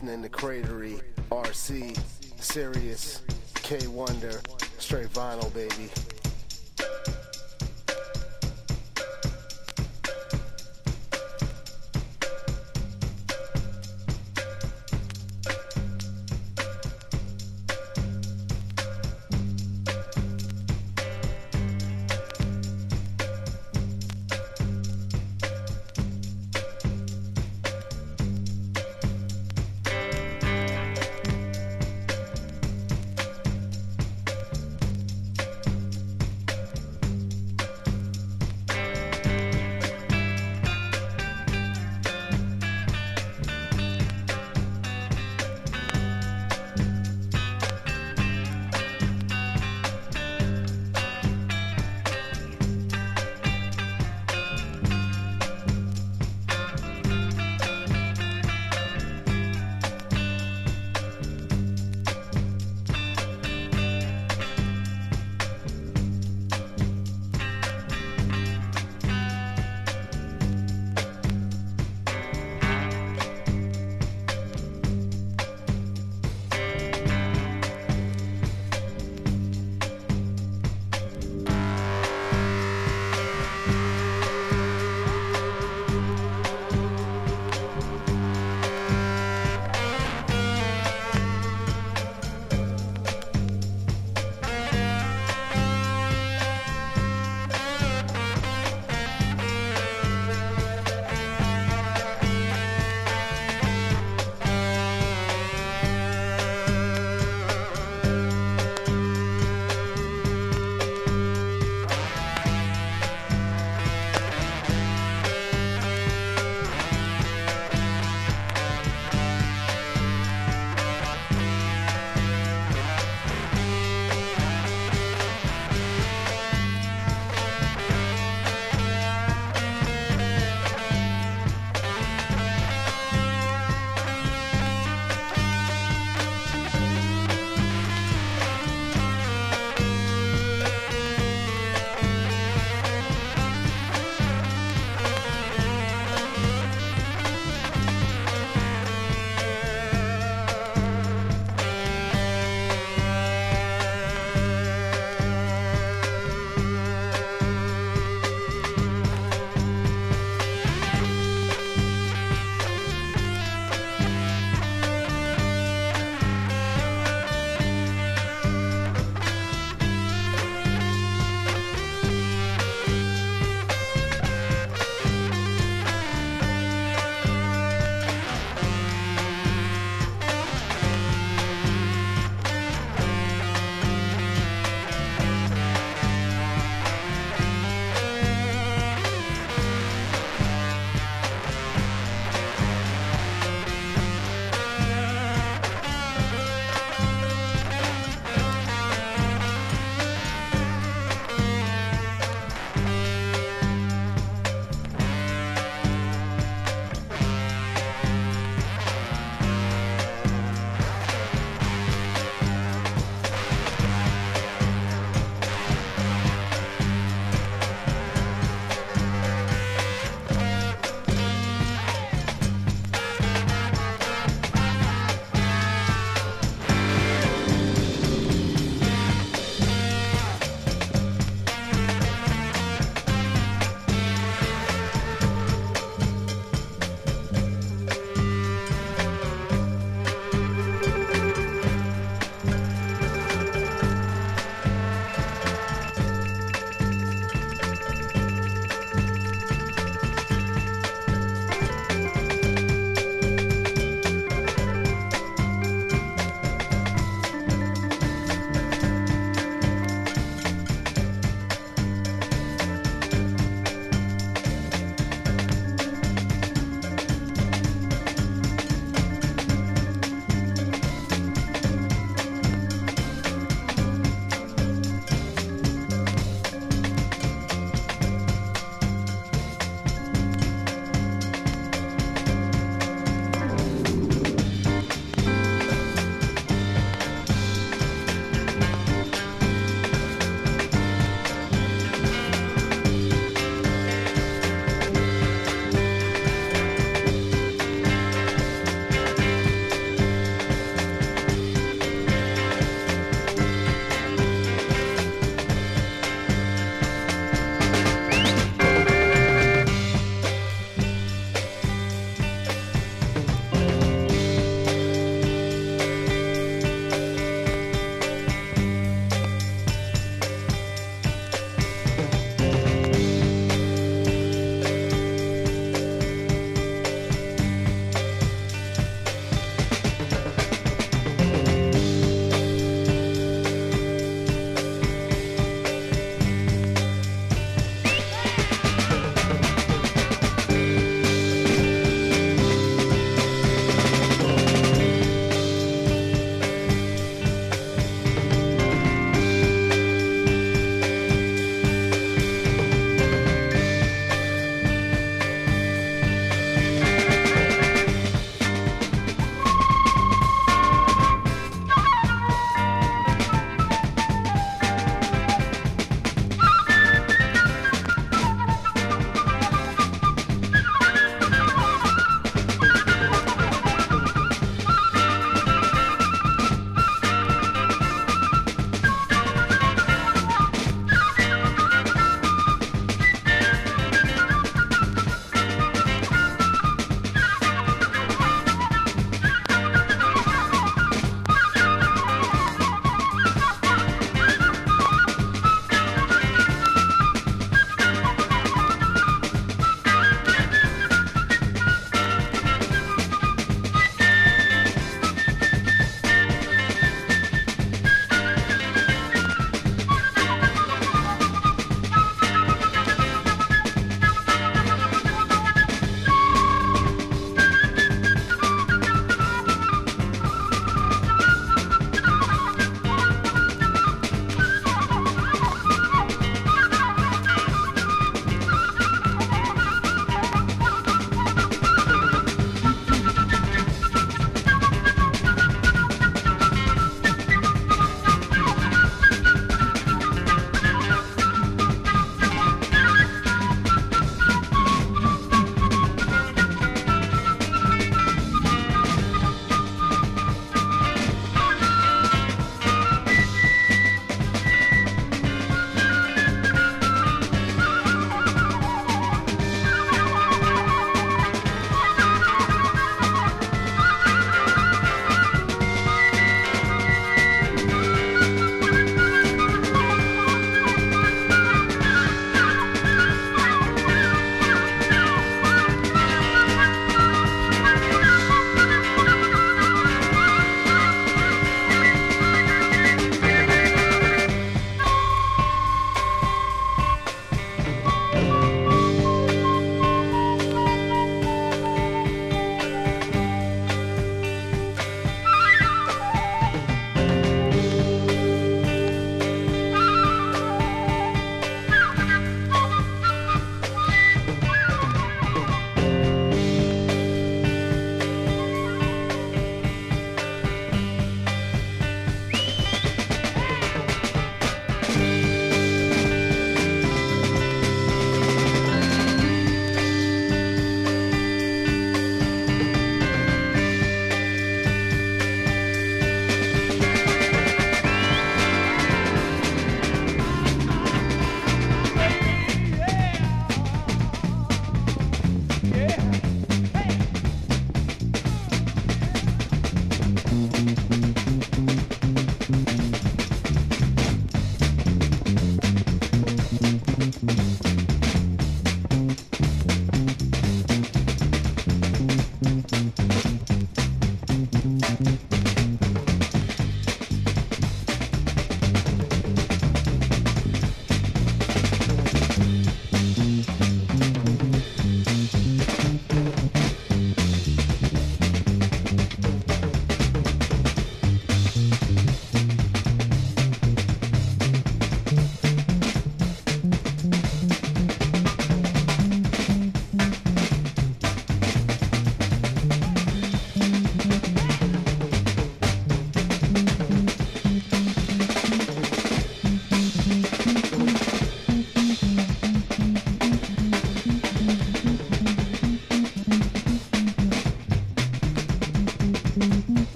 listening to Cratery, RC, Sirius, K Wonder, straight vinyl, baby.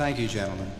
Thank you, gentlemen.